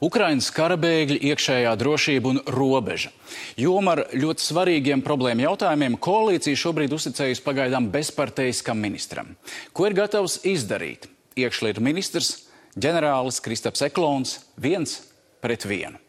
Ukrainas karabēgļi, iekšējā drošība un robeža. Joma ar ļoti svarīgiem problēmu jautājumiem koalīcija šobrīd uzticējusi pagaidām bezparteiskam ministram. Ko ir gatavs izdarīt? Iekšlietu ministrs, ģenerālis Kristaps Eklons, viens pret vienu.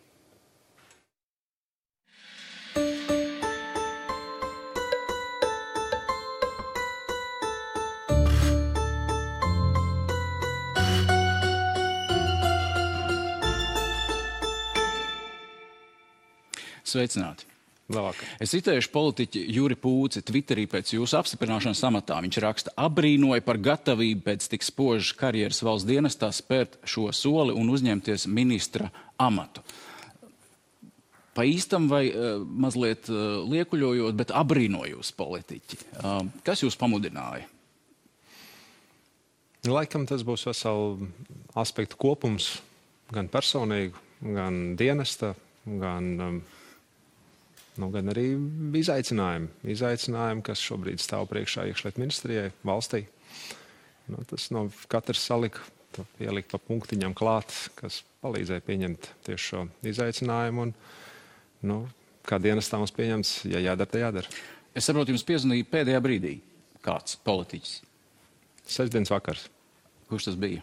Sveicināti! Labvakar. Es citēšu politiķi Juri Pūci Twitterī pēc jūsu apstiprināšanas amatā. Viņš raksta, apbrīnoja par gatavību pēc tik spožas karjeras valsts dienestā spērt šo soli un uzņemties ministra amatu. Pa īstam vai uh, mazliet uh, liekuļojot, bet apbrīnojot politiķi. Uh, kas jūs pamudināja? Laikam tas būs vesels aspektu kopums, gan personīgu, gan dienesta, gan um, nu, gan arī izaicinājumi, izaicinājumi, kas šobrīd stāv priekšā iekšlietu ministrijai, valstī. Nu, tas no katras salika, pielika pa punktiņam klāt, kas palīdzēja pieņemt tieši šo izaicinājumu. Un, nu, kā dienas tā mums pieņemts, ja jādara, tad jādara. Es saprotu, jums piezvanīja pēdējā brīdī kāds politiķis. Sestdienas vakars. Kurš tas bija?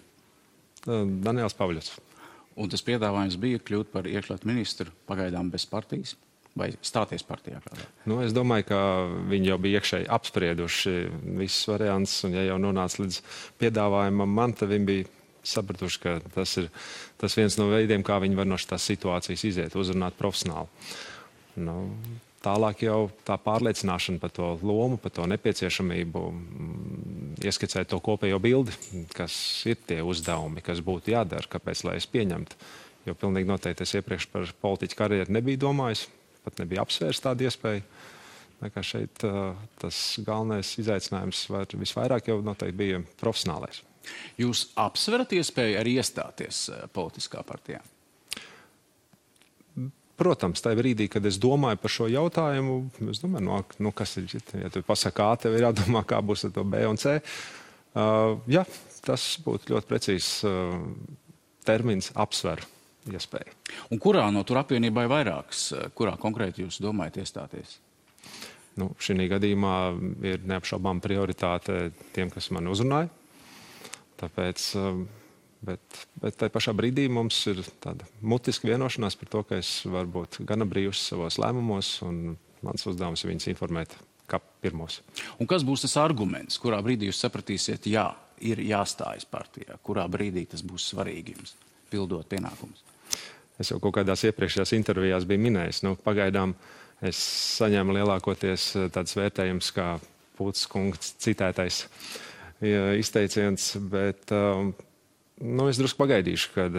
Daniels Pavļots. Un tas piedāvājums bija kļūt par iekšlietu ministru pagaidām bez partijas vai stāties partijā? Kādā? Nu, es domāju, ka viņi jau bija iekšēji apsprieduši visus variantus, un ja jau nonāca līdz piedāvājumam man, tad viņi bija sapratuši, ka tas ir tas viens no veidiem, kā viņi var no šīs situācijas iziet, uzrunāt profesionāli. Nu, tālāk jau tā pārliecināšana par to lomu, par to nepieciešamību, mm, ieskicēt to kopējo bildi, kas ir tie uzdevumi, kas būtu jādara, kāpēc lai es pieņemtu. Jo pilnīgi noteikti es iepriekš par politiķu karjeru nebiju domājis pat nebija apsvērsta tāda iespēja. Šeit tas galvenais izaicinājums visvairāk jau noteikti bija profesionālais. Jūs apsverat iespēju arī iestāties politiskā partijā? Protams, tajā brīdī, kad es domāju par šo jautājumu, es domāju, no, nu, kas ir, ja tu pasaki A, tev ir jādomā, kā būs ar to B un C. Uh, jā, tas būtu ļoti precīzs uh, termins apsveru iespēja. Un kurā no tur apvienībā ir vairākas? Kurā konkrēti jūs domājat iestāties? Nu, šī gadījumā ir neapšaubām prioritāte tiem, kas man uzrunāja. Tāpēc, um, bet, bet tajā pašā brīdī mums ir tāda mutiska vienošanās par to, ka es varu būt gana brīvs savos lēmumos, un mans uzdevums ir viņus informēt kā pirmos. Un kas būs tas arguments, kurā brīdī jūs sapratīsiet, jā, ir jāstājas partijā, kurā brīdī tas būs svarīgi jums, pildot pienākumus? Es jau kaut kādās iepriekšējās intervijās biju minējis. Nu, pagaidām es saņēmu lielākoties eh, tādas vērtējumus kā Pūtis kungs citētais izteiciens, bet um, nu, es drusku pagaidīšu, kad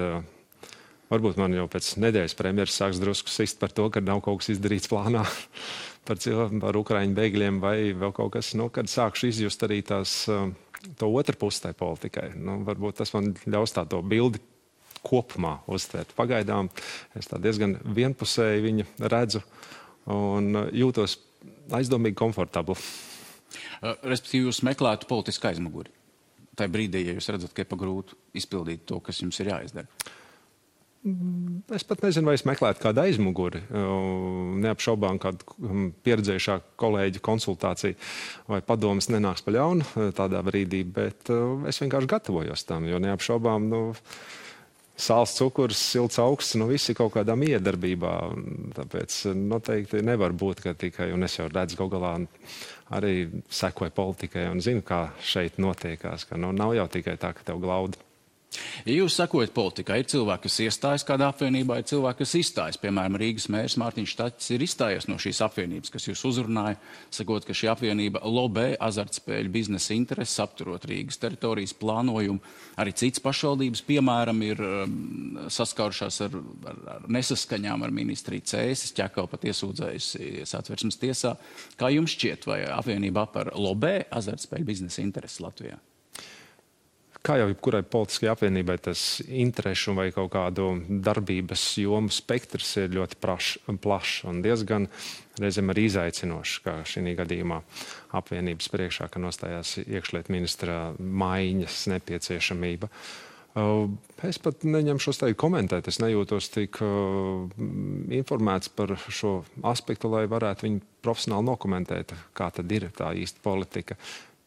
varbūt man jau pēc nedēļas premjeras sāks drusku sist par to, ka nav kaut kas izdarīts plānā par, par Ukraiņu bēgļiem vai vēl kaut kas, nu, kad sākšu izjust arī tās, to otru pusi tai politikai. Nu, varbūt tas man ļaus tā to bildi kopumā uztvērt. Pagaidām es diezgan vienpusēji viņu redzu un uh, jūtos aizdomīgi komfortabli. Uh, respektīvi, jūs meklētu politisku aizmuguri. Tajā brīdī, ja jūs redzat, ka ir pagrūti izpildīt to, kas jums ir jāizdara. Mm, es pat nezinu, vai es meklētu kādu aizmuguri. Uh, neapšaubām, kāda um, pieredzējušā kolēģa konsultācija vai padomas nenāks pa ļaunu tādā brīdī, bet es vienkārši gatavojos tam, jo neapšaubām. Nu, sāls, cukurs, silts augsts, nu visi kaut kādā miedarbībā. Tāpēc noteikti nevar būt, ka tikai, un es jau redzu galā arī sekoju politikai un zinu, kā šeit notiekās, ka nu, nav jau tikai tā, ka tev glauda. Ja jūs sakojat politikai, ir cilvēki, kas iestājas kādā apvienībā, ir cilvēki, kas izstājas. Piemēram, Rīgas mērs Mārtiņš Taķis ir izstājies no šīs apvienības, kas jūs uzrunāja, sakot, ka šī apvienība lobē azartspēļu biznesa intereses, apturot Rīgas teritorijas plānojumu. Arī cits pašvaldības, piemēram, ir um, saskārušās ar, ar, ar nesaskaņām ar ministriju Cēsis, ķekau pat iesūdzējusies atversmes tiesā. Kā jums šķiet, vai apvienība par lobē azartspēļu biznesa intereses Latvijā? Kā jau jebkurai politiskajai apvienībai, tas interešu vai kaut kādu darbības jomu spektrs ir ļoti plašs un diezgan reizēm arī izaicinošs, kā šī gadījumā apvienības priekšā, ka nostājās iekšlietu ministra maiņas nepieciešamība. Es pat neņemšos teikt komentēt. Es nejūtos tik uh, informēts par šo aspektu, lai varētu viņu profesionāli nokomentēt, kā tad ir tā īsta politika.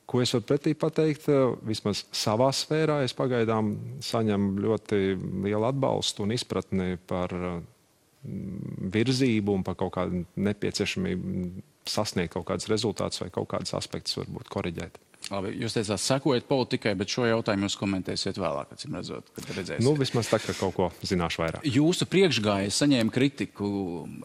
Ko es varu pretī pateikt? Vismaz savā sfērā es pagaidām saņemu ļoti lielu atbalstu un izpratni par virzību un par kaut kādu nepieciešamību sasniegt kaut kādus rezultātus vai kaut kādus aspektus varbūt koriģēt. Labi, jūs teicāt, sekojat politikai, bet šo jautājumu jūs komentēsiet vēlāk, acīm redzot, kad redzēsiet. Nu, vismaz tā, ka kaut ko zināšu vairāk. Jūsu priekšgājēji saņēma kritiku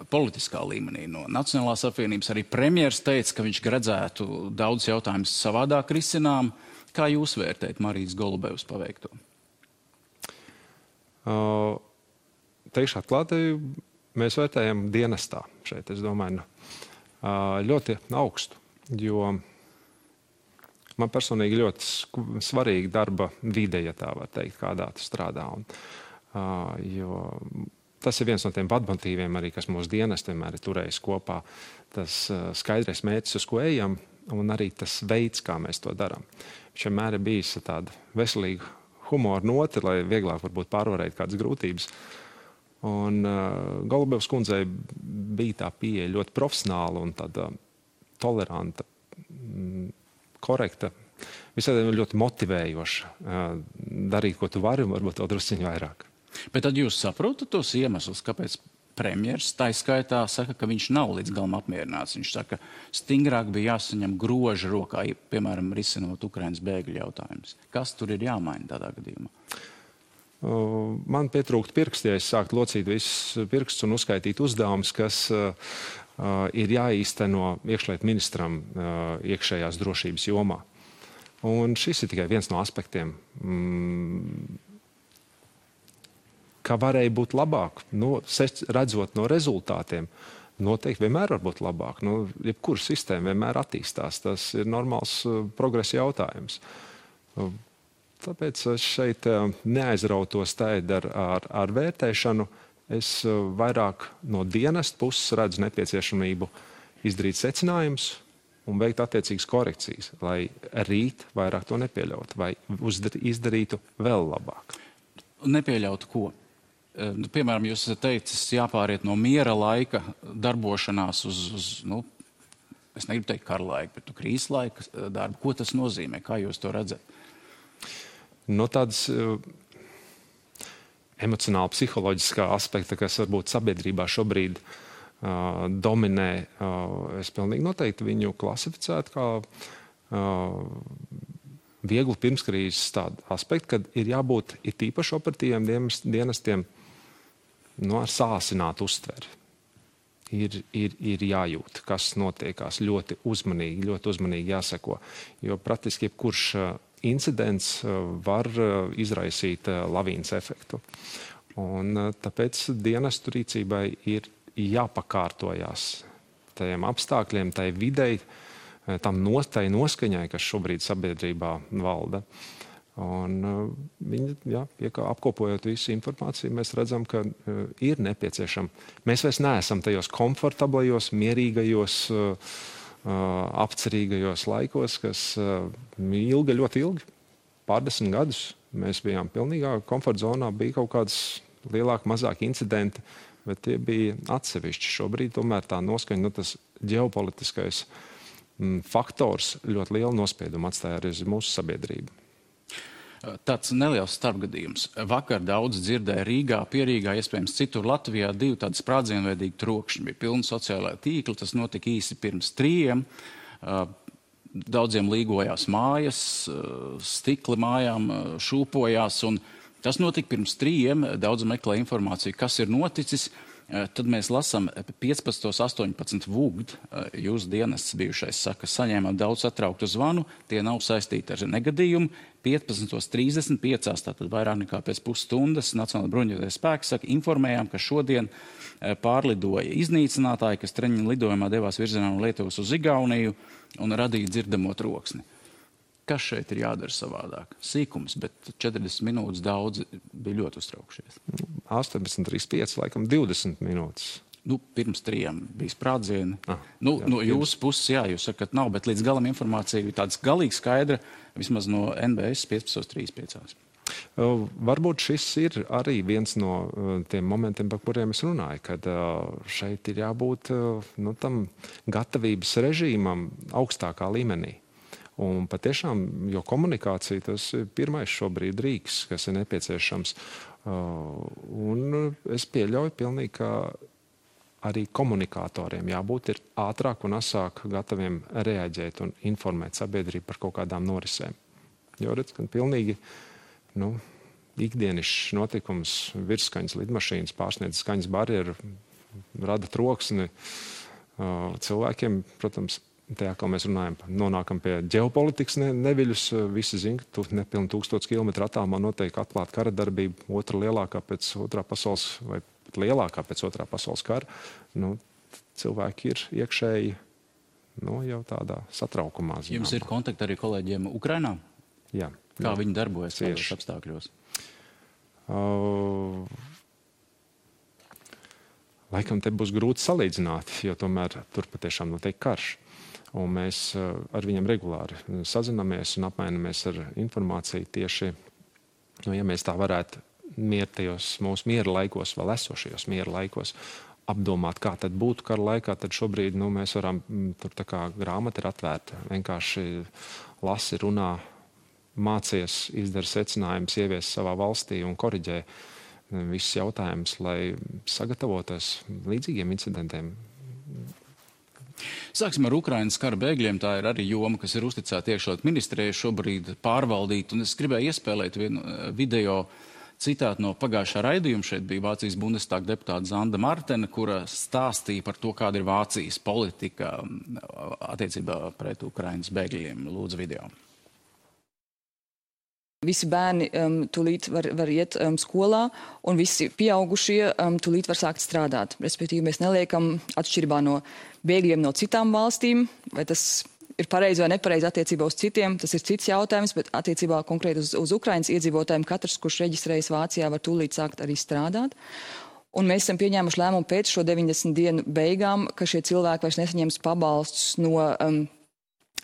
politiskā līmenī no Nacionālās apvienības. Arī premjeras teica, ka viņš redzētu daudz jautājumus savādāk risinām. Kā jūs vērtējat Marijas Golubevas paveikto? Uh, teikšu atklāti, mēs vērtējam dienestā šeit, es domāju, nu, uh, ļoti augstu, jo man personīgi ļoti svarīga darba vide, ja tā var teikt, kādā tu strādā. Un, uh, jo tas ir viens no tiem vadmotīviem, arī, kas mūsu dienas vienmēr ir turējis kopā. Tas uh, skaidrais mērķis, uz ko ejam, un arī tas veids, kā mēs to darām. Viņš vienmēr ir bijis tāda veselīga humora note, lai vieglāk pārvarētu kādas grūtības. Un uh, Golubevs kundzei bija tā pieeja ļoti profesionāla un tāda toleranta. Mm, korekta, visādi ļoti motivējoša darīt, ko tu vari, un varbūt vēl drusciņu vairāk. Bet tad jūs saprotat tos iemeslus, kāpēc premjerministrs tā izskaitā saka, ka viņš nav līdz galam apmierināts. Viņš saka, ka stingrāk bija jāsaņem groža rokā, piemēram, risinot Ukraiņas bēgļu jautājumus. Kas tur ir jāmaina tādā gadījumā? Man pietrūkst pirksti, ja es sāktu locīt visus pirkstus un uzskaitīt uzdevumus, kas Uh, ir jāīsteno iekšlietu ministram uh, iekšējās drošības jomā. Un šis ir tikai viens no aspektiem, mm, kā varēja būt labāk. Nu, redzot no rezultātiem, noteikti vienmēr var būt labāk. Nu, jebkura sistēma vienmēr attīstās. Tas ir normāls uh, progresa jautājums. Tāpēc es šeit neaizrautos ar, ar, ar vērtēšanu. Es eh, vairāk no dienas puses redzu nepieciešamību izdarīt secinājumus un veikt attiecīgas korekcijas, lai rīt vairāk to nepieļautu vai izdarītu vēl labāk. Nepieļautu ko? Eh, nu, piemēram, jūs esat teicis, jāpāriet no miera laika darbošanās uz, uz nu, es negribu teikt kara laika, bet krīzes laika eh, darbu. Ko tas nozīmē? Kā jūs to redzat? No tādas uh, emocionāla, psiholoģiskā aspekta, kas varbūt sabiedrībā šobrīd uh, dominē, uh, es pilnīgi noteikti viņu klasificētu kā uh, vieglu pirmskrīzes aspektu, kad ir jābūt it īpaši operatīviem dienestiem nu, ar sāsinātu uztveri. Ir, ir, ir jājūt, kas notiekās ļoti uzmanīgi, ļoti uzmanīgi jāseko. Jo praktiski jebkurš incidents eh, var eh, izraisīt eh, lavīnas efektu. Un, tāpēc dienestu rīcībai ir jāpakārtojas tajiem apstākļiem, tai videi, tam nostai noskaņai, kas šobrīd sabiedrībā valda. Un, viņi, jā, apkopojot visu informāciju, mēs redzam, ka ir nepieciešama. Mēs vairs neesam tajos komfortablajos, mierīgajos uh, apcerīgajos laikos, kas ilga ļoti ilgi, pārdesmit gadus. Mēs bijām pilnīgā komforta zonā, bija kaut kādas lielāki, mazāki incidenti, bet tie bija atsevišķi. Šobrīd tomēr tā noskaņa, nu, tas ģeopolitiskais m, faktors ļoti lielu nospiedumu atstāja arī uz mūsu sabiedrību. Tāds neliels starpgadījums. Vakar daudz dzirdēja Rīgā, Pierīgā, iespējams, citur Latvijā divi tādi sprādzienveidīgi trokšņi. Bija pilni sociālā tīkla, tas notika īsi pirms trījiem. Daudziem līgojās mājas, stikli mājām šūpojās, tas notika pirms trījiem. Daudz meklē informāciju, kas ir noticis. Tad mēs lasām 15, 18 vūgd. Jūsu dienests bijušais saka, saņēmām daudz satrauktu zvanu, tie nav saistīti ar negadījumu. 15.35, tātad vairāk nekā pēc pusstundas, Nacionāla bruņoties spēks saka, informējām, ka šodien pārlidoja iznīcinātāji, kas treņķa lidojumā devās virzienā no Lietuvas uz Igauniju un radīja dzirdamo troksni. Kas šeit ir jādara savādāk? Sīkums, bet 40 minūtes daudz bija ļoti uztraukšies. 18,35, laikam 20 minūtes. Nu, pirms trijiem bija sprādzieni. Ah, nu, jā, no jūsu puses, jā, jūs sakat, nav, bet līdz galam informācija bija tāda galīgi skaidra, vismaz no NBS 15.35. Varbūt šis ir arī viens no tiem momentiem, par kuriem es runāju, kad šeit ir jābūt nu, tam gatavības režīmam augstākā līmenī. Un patiešām, jo komunikācija tas ir pirmais šobrīd rīks, kas ir nepieciešams. Un es pieļauju pilnīgi, ka arī komunikatoriem jābūt ātrāk un asāk gataviem reaģēt un informēt sabiedrību par kaut kādām norisēm. Jo redz, ka pilnīgi nu, ikdienišs notikums, virsskaņas lidmašīnas pārsniedz skaņas barjeru, rada troksni cilvēkiem, protams, tajā, kā mēs runājam, nonākam pie ģeopolitikas ne, neviļus. Visi zina, ka tu nepilni tūkstots kilometru attālumā notiek atklāta kara darbība, otra lielākā pēc otrā pasaules vai pat lielākā pēc otrā pasaules kara. Nu, cilvēki ir iekšēji nu, jau tādā satraukumā. Zinām. Jums ir kontakti arī kolēģiem Ukrainā? Jā. Kā jā. viņi darbojas šajos apstākļos? Uh, laikam te būs grūti salīdzināt, jo tomēr tur patiešām notiek karš. Un mēs uh, ar viņiem regulāri sazināmies un apmainamies ar informāciju tieši, nu, ja mēs tā varētu mier, tajos mūsu miera laikos, vēl esošajos miera laikos, apdomāt, kā tad būtu kara laikā, tad šobrīd nu, mēs varam, mm, tur tā kā grāmata ir atvērta, vienkārši lasi, runā, mācies, izdara secinājumus, ievies savā valstī un koriģē mm, visus jautājumus, lai sagatavotos līdzīgiem incidentiem. Sāksim ar Ukraiņas kara bēgļiem. Tā ir arī joma, kas ir uzticēta iekšlietu ministrijai šobrīd pārvaldīt. Un es gribēju iespēlēt vienu eh, video citāti no pagājušā raidījuma. Šeit bija Vācijas Bundestāga deputāta Zanda Martena, kura stāstīja par to, kāda ir Vācijas politika mm, attiecībā pret Ukrainas bēgļiem. Lūdzu, video. Visi bērni um, tūlīt var, var iet um, skolā, un visi pieaugušie um, tūlīt var sākt strādāt. Respektīvi, mēs neliekam atšķirībā no bēgļiem no citām valstīm, vai tas ir pareizi vai nepareizi attiecībā uz citiem, tas ir cits jautājums, bet attiecībā konkrēti uz, uz Ukrainas iedzīvotājiem katrs, kurš reģistrējas Vācijā, var tūlīt sākt arī strādāt. Un mēs esam pieņēmuši lēmumu pēc šo 90 dienu beigām, ka šie cilvēki vairs nesaņems pabalstus no um,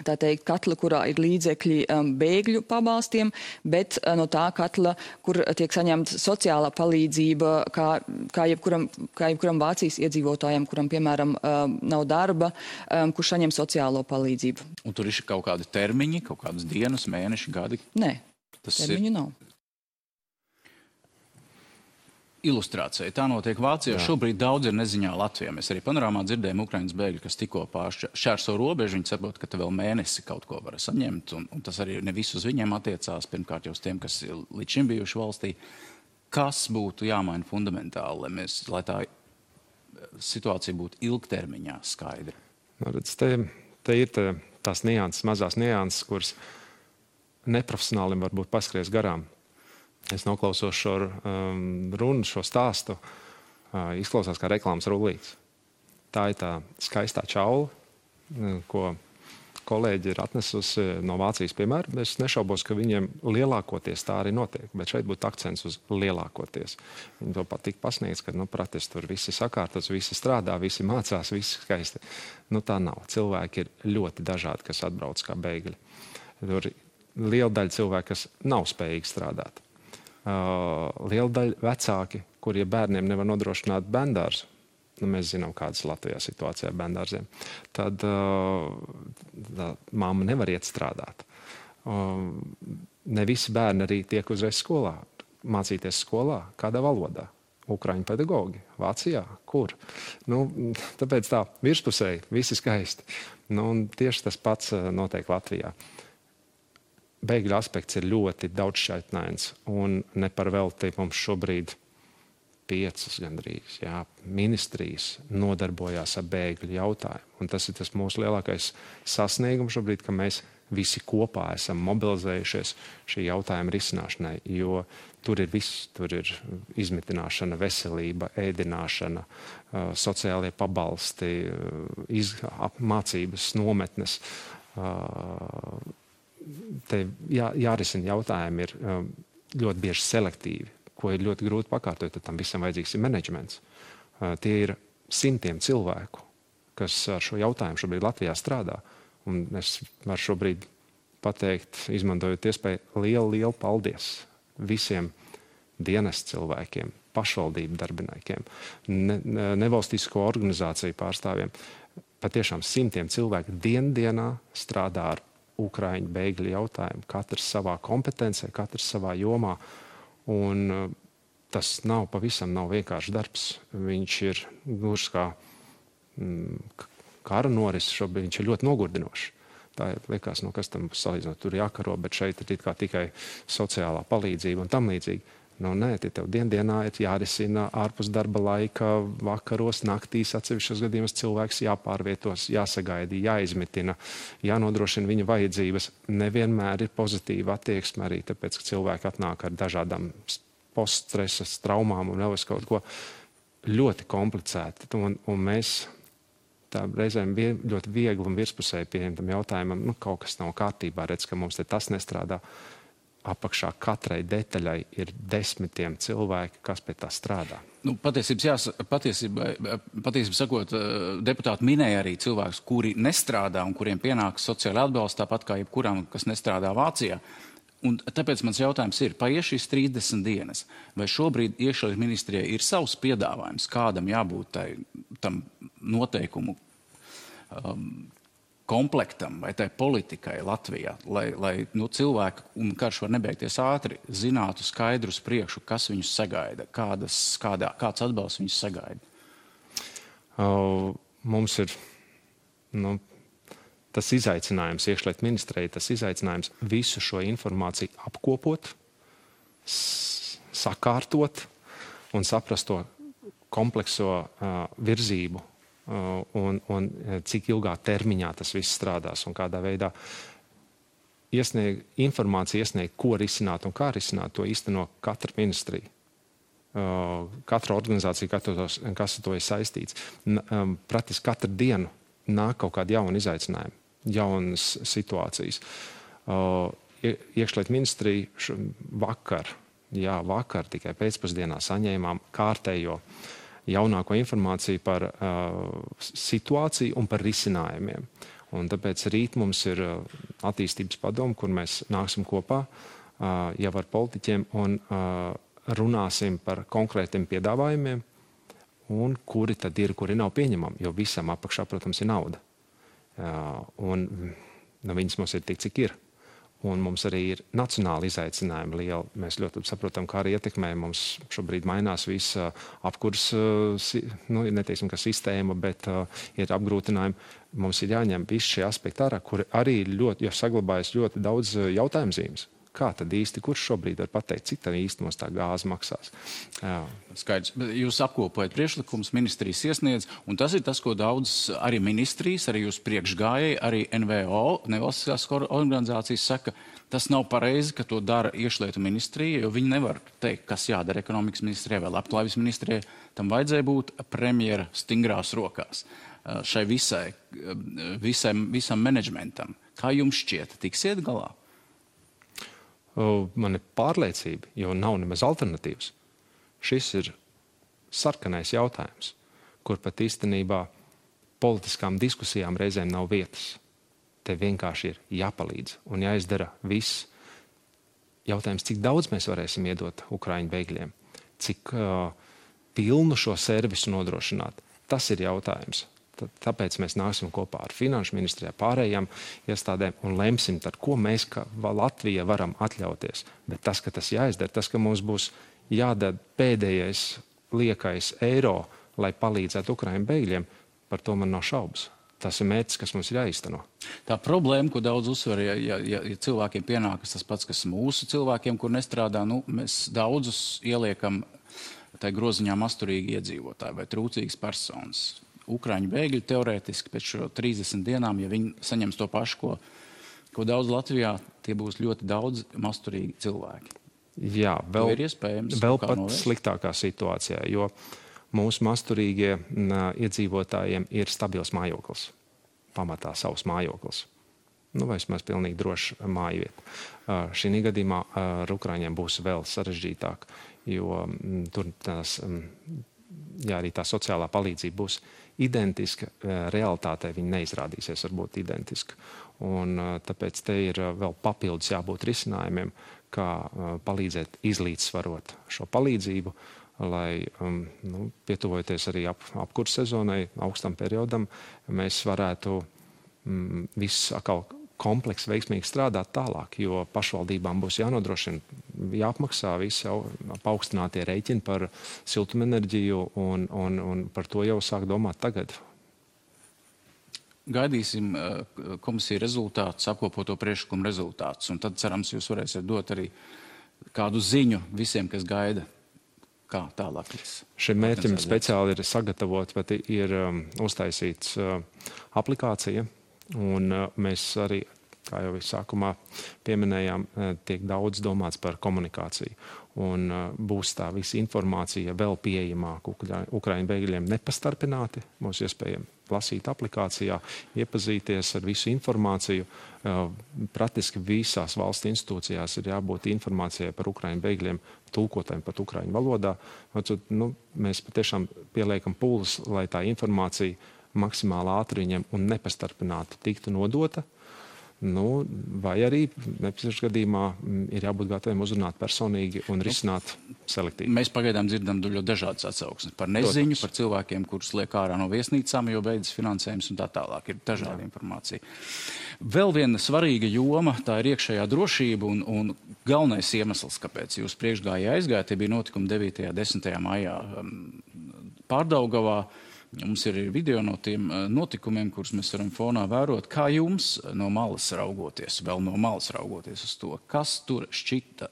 tā teikt, katla, kurā ir līdzekļi um, bēgļu pabalstiem, bet uh, no tā katla, kur tiek saņemta sociālā palīdzība, kā, kā, jebkuram, kā jebkuram Vācijas iedzīvotājiem, kuram, piemēram, um, nav darba, um, kurš saņem sociālo palīdzību. Un tur ir kaut kādi termiņi, kaut kādas dienas, mēneši, gadi? Nē, tas termiņu ir... nav ilustrācija. Tā notiek Vācijā. Jā. Šobrīd daudz ir neziņā Latvijā. Mēs arī panorāmā dzirdējām Ukraiņas bēgļu, kas tikko pāršķērso robežu. Viņi saprot, ka te vēl mēnesi kaut ko var saņemt. Un, un tas arī ne visus viņiem attiecās. Pirmkārt jau uz tiem, kas līdz šim bijuši valstī. Kas būtu jāmaina fundamentāli, lai, mēs, lai tā eh, situācija būtu ilgtermiņā skaidra? Nu, redz, te, te ir te, tās nianses, mazās nianses, kuras neprofesionālim varbūt paskries garām es noklausos šo um, runu, šo stāstu, uh, izklausās kā reklāmas rullīts. Tā ir tā skaistā čaula, uh, ko kolēģi ir atnesusi no Vācijas piemēra. Es nešaubos, ka viņiem lielākoties tā arī notiek, bet šeit būtu akcents uz lielākoties. Viņi to pat tik pasniegs, ka, nu, pratis tur visi sakārtots, visi strādā, visi mācās, visi skaisti. Nu, tā nav. Cilvēki ir ļoti dažādi, kas atbrauc kā bēgļi. Tur ir liela daļa cilvēku, kas nav spējīgi strādāt liela daļa vecāki, kuriem bērniem nevar nodrošināt bērndārzu, nu, mēs zinām, kādas Latvijā situācijā ar bērndārziem, tad uh, mamma nevar iet strādāt. Uh, ne visi bērni arī tiek uzreiz skolā, mācīties skolā, kādā valodā. Ukrāņu pedagogi, Vācijā, kur. Nu, tāpēc tā virspusēji, visi skaisti. Nu, tieši tas pats notiek Latvijā. Uh, bēgļu aspekts ir ļoti daudzšķaitnains un ne par velti mums šobrīd piecas gandrīz jā, ministrijas nodarbojās ar bēgļu jautājumu. Un tas ir tas mūsu lielākais sasniegums šobrīd, ka mēs visi kopā esam mobilizējušies šī jautājuma risināšanai, jo tur ir viss. Tur ir izmitināšana, veselība, ēdināšana, sociālie pabalsti, iz, mācības, nometnes te jā, jārisina jautājumi ir um, ļoti bieži selektīvi, ko ir ļoti grūti pakārtot. Tam visam vajadzīgs ir menedžments. Uh, tie ir simtiem cilvēku, kas ar šo jautājumu šobrīd Latvijā strādā. Un es varu šobrīd pateikt, izmantojot iespēju, lielu, lielu paldies visiem dienas cilvēkiem, pašvaldību darbiniekiem, ne, nevalstisko organizāciju pārstāvjiem. Patiešām simtiem cilvēku diendienā strādā ar Ukraiņu bēgļu jautājumu. Katrs savā kompetencē, katrs savā jomā. Un uh, tas nav pavisam nav vienkāršs darbs. Viņš ir gluži kā mm, kara norises šobrīd, viņš ir ļoti nogurdinošs. Tā liekas, no kas tam salīdzinot, tur jākaro, bet šeit ir tikai sociālā palīdzība un tam līdzīgi. Nu, nē, tie tev dienā ir jārisina ārpus darba laika, vakaros, naktīs, atsevišķos gadījumos cilvēks jāpārvietos, jāsagaida, jāizmitina, jānodrošina viņa vajadzības. Nevienmēr ir pozitīva attieksme arī tāpēc, ka cilvēki atnāk ar dažādām poststresa traumām un vēl kaut ko ļoti komplicētu. Un, un mēs tā reizēm vie, ļoti viegli un virspusēji pieejam tam jautājumam, nu, kaut kas nav kārtībā, redz, ka mums tas nestrādā apakšā katrai detaļai ir desmitiem cilvēki, kas pie tā strādā. Nu, patiesībā, jās, patiesībā, patiesībā sakot, eh, deputāti minēja arī cilvēkus, kuri nestrādā un kuriem pienāks sociāla atbalsta, tāpat kā jebkuram, kas nestrādā Vācijā. Un tāpēc mans jautājums ir, paiet šīs 30 dienas, vai šobrīd iekšlietu ministrijai ir savs piedāvājums, kādam jābūt tai, tam noteikumu um, komplektam vai tai politikai Latvijā, lai, lai nu, cilvēki, un karš var nebeigties ātri, zinātu skaidrus priekšu, kas viņus sagaida, kādas, kādā, kāds atbalsts viņus sagaida? Uh, mums ir nu, tas izaicinājums iekšlietu ministrijai, tas izaicinājums visu šo informāciju apkopot, sakārtot un saprast to komplekso uh, virzību un, un uh, cik ilgā termiņā tas viss strādās un kādā veidā iesniegt informāciju, iesniegt, ko risināt un kā risināt, to īsteno katra ministrija. Uh, katra organizācija, katros, kas ar to ir saistīts. Um, praktiski katru dienu nāk kaut kāda jauna izaicinājuma, jaunas situācijas. Iekšlietu ministrija vakar, jā, vakar tikai pēcpusdienā saņēmām kārtējo uh, jaunāko informāciju par situāciju un par risinājumiem. Un tāpēc rīt mums ir attīstības padoma, kur mēs nāksim kopā jau ar politiķiem un runāsim par konkrētiem piedāvājumiem, un kuri tad ir, kuri nav pieņemami, jo visam apakšā, protams, ir nauda. Un nu, viņas mums ir tik, cik ir. Un mums arī ir nacionāli izaicinājumi lieli. Mēs ļoti saprotam, kā arī ietekmē mums šobrīd mainās visa apkurs, nu, neteiksim, ka sistēma, bet uh, ir apgrūtinājumi. Mums ir jāņem visi šie aspekti ārā, kuri arī ļoti, saglabājas ļoti daudz jautājumu zīmes kā tad īsti, kurš šobrīd var pateikt, cik tā īsti mums tā gāze maksās? Jā. Skaidrs. Jūs apkopojat priekšlikumus, ministrijas iesniedz, un tas ir tas, ko daudz arī ministrijas, arī jūs priekšgājēji, arī NVO, nevalstiskās organizācijas saka, tas nav pareizi, ka to dara iekšlietu ministrija, jo viņi nevar teikt, kas jādara ekonomikas ministrijai vai labklājības ministrijai. Tam vajadzēja būt premjera stingrās rokās šai visai, visai, visam menedžmentam. Kā jums šķiet, tiksiet galā? Man ir pārliecība, jo nav nemaz alternatīvas. Šis ir sarkanais jautājums, kur pat īstenībā politiskām diskusijām reizēm nav vietas. Te vienkārši ir jāpalīdz un jāizdara viss. Jautājums, cik daudz mēs varēsim iedot Ukraiņu bēgļiem, cik uh, pilnu šo servisu nodrošināt, tas ir jautājums. Tāpēc mēs nāksim kopā ar Finanšu ministrijā, pārējām iestādēm un lemsim, tad, ko mēs kā Latvija varam atļauties. Bet tas, ka tas jāizdara, tas, ka mums būs jādara pēdējais liekais eiro, lai palīdzētu Ukraiņu bēgļiem, par to man nav šaubas. Tas ir mērķis, kas mums ir jāizteno. Tā problēma, ko daudz uzsver, ja, ja, ja, ja cilvēkiem pienākas tas pats, kas mūsu cilvēkiem, kur nestrādā, nu, mēs daudzus ieliekam tajā groziņā masturīgi iedzīvotāji vai trūcīgas personas Ukrāņu bēgļi teorētiski pēc šo 30 dienām, ja viņi saņems to pašu, ko, ko daudz Latvijā, tie būs ļoti daudz masturīgi cilvēki. Jā, vēl, to ir iespējams. Vēl pat novērst? sliktākā situācijā, jo mūsu masturīgie iedzīvotājiem ir stabils mājoklis, pamatā savs mājoklis. Nu, vai vismaz pilnīgi droša māju vieta. Uh, šī gadījumā ar Ukrāņiem būs vēl sarežģītāk, jo um, tur tās, um, jā, arī tā sociālā palīdzība būs identiska, eh, realitātē viņa neizrādīsies varbūt identiska. Un, eh, tāpēc te ir eh, vēl papildus jābūt risinājumiem, kā palīdzēt izlīdzsvarot šo palīdzību, lai um, nu, pietuvojoties arī ap, apkurss sezonai, augstam periodam, mēs varētu mm, viss atkal kompleksi veiksmīgi strādāt tālāk, jo pašvaldībām būs jānodrošina, jāapmaksā visi paaugstinātie rēķini par siltumenerģiju, un, un, un par to jau sāk domāt tagad. Gaidīsim uh, komisiju rezultātus, apkopoto priekšlikumu rezultātus, un tad cerams jūs varēsiet dot arī kādu ziņu visiem, kas gaida kā tālāk. Šim mērķim speciāli ir sagatavot, bet ir um, uztaisīts uh, aplikācija, Un uh, mēs arī, kā jau sākumā pieminējām, uh, tiek daudz domāts par komunikāciju. Un uh, būs tā visa informācija vēl pieejamāka Ukraiņu bēgļiem nepastarpināti. Mums iespējams lasīt aplikācijā, iepazīties ar visu informāciju. Praktiski visās valsts institūcijās ir jābūt informācijai par Ukraiņu bēgļiem, tulkotājiem pat Ukraiņu valodā. Nu, mēs patiešām pieliekam pūles, lai tā informācija maksimāli ātri viņiem un nepastarpināti tiktu nodota. Nu, vai arī nepieciešamā gadījumā mm, ir jābūt gataviem uzrunāt personīgi un nu, risināt selektīvi. Mēs pagaidām dzirdam ļoti dažādas atsauksmes par neziņu, par cilvēkiem, kurus liek ārā no viesnīcām, jo beidzas finansējums un tā tālāk. Ir dažāda Jā. informācija. Vēl viena svarīga joma - tā ir iekšējā drošība un, un galvenais iemesls, kāpēc jūs priekšgājā aizgājāt, tie bija notikumi 9. un 10. maijā um, Pārdaugavā. Mums ir video no tiem eh, notikumiem, kurus mēs varam fonā vērot. Kā jums no malas raugoties, vēl no malas raugoties uz to, kas tur šķita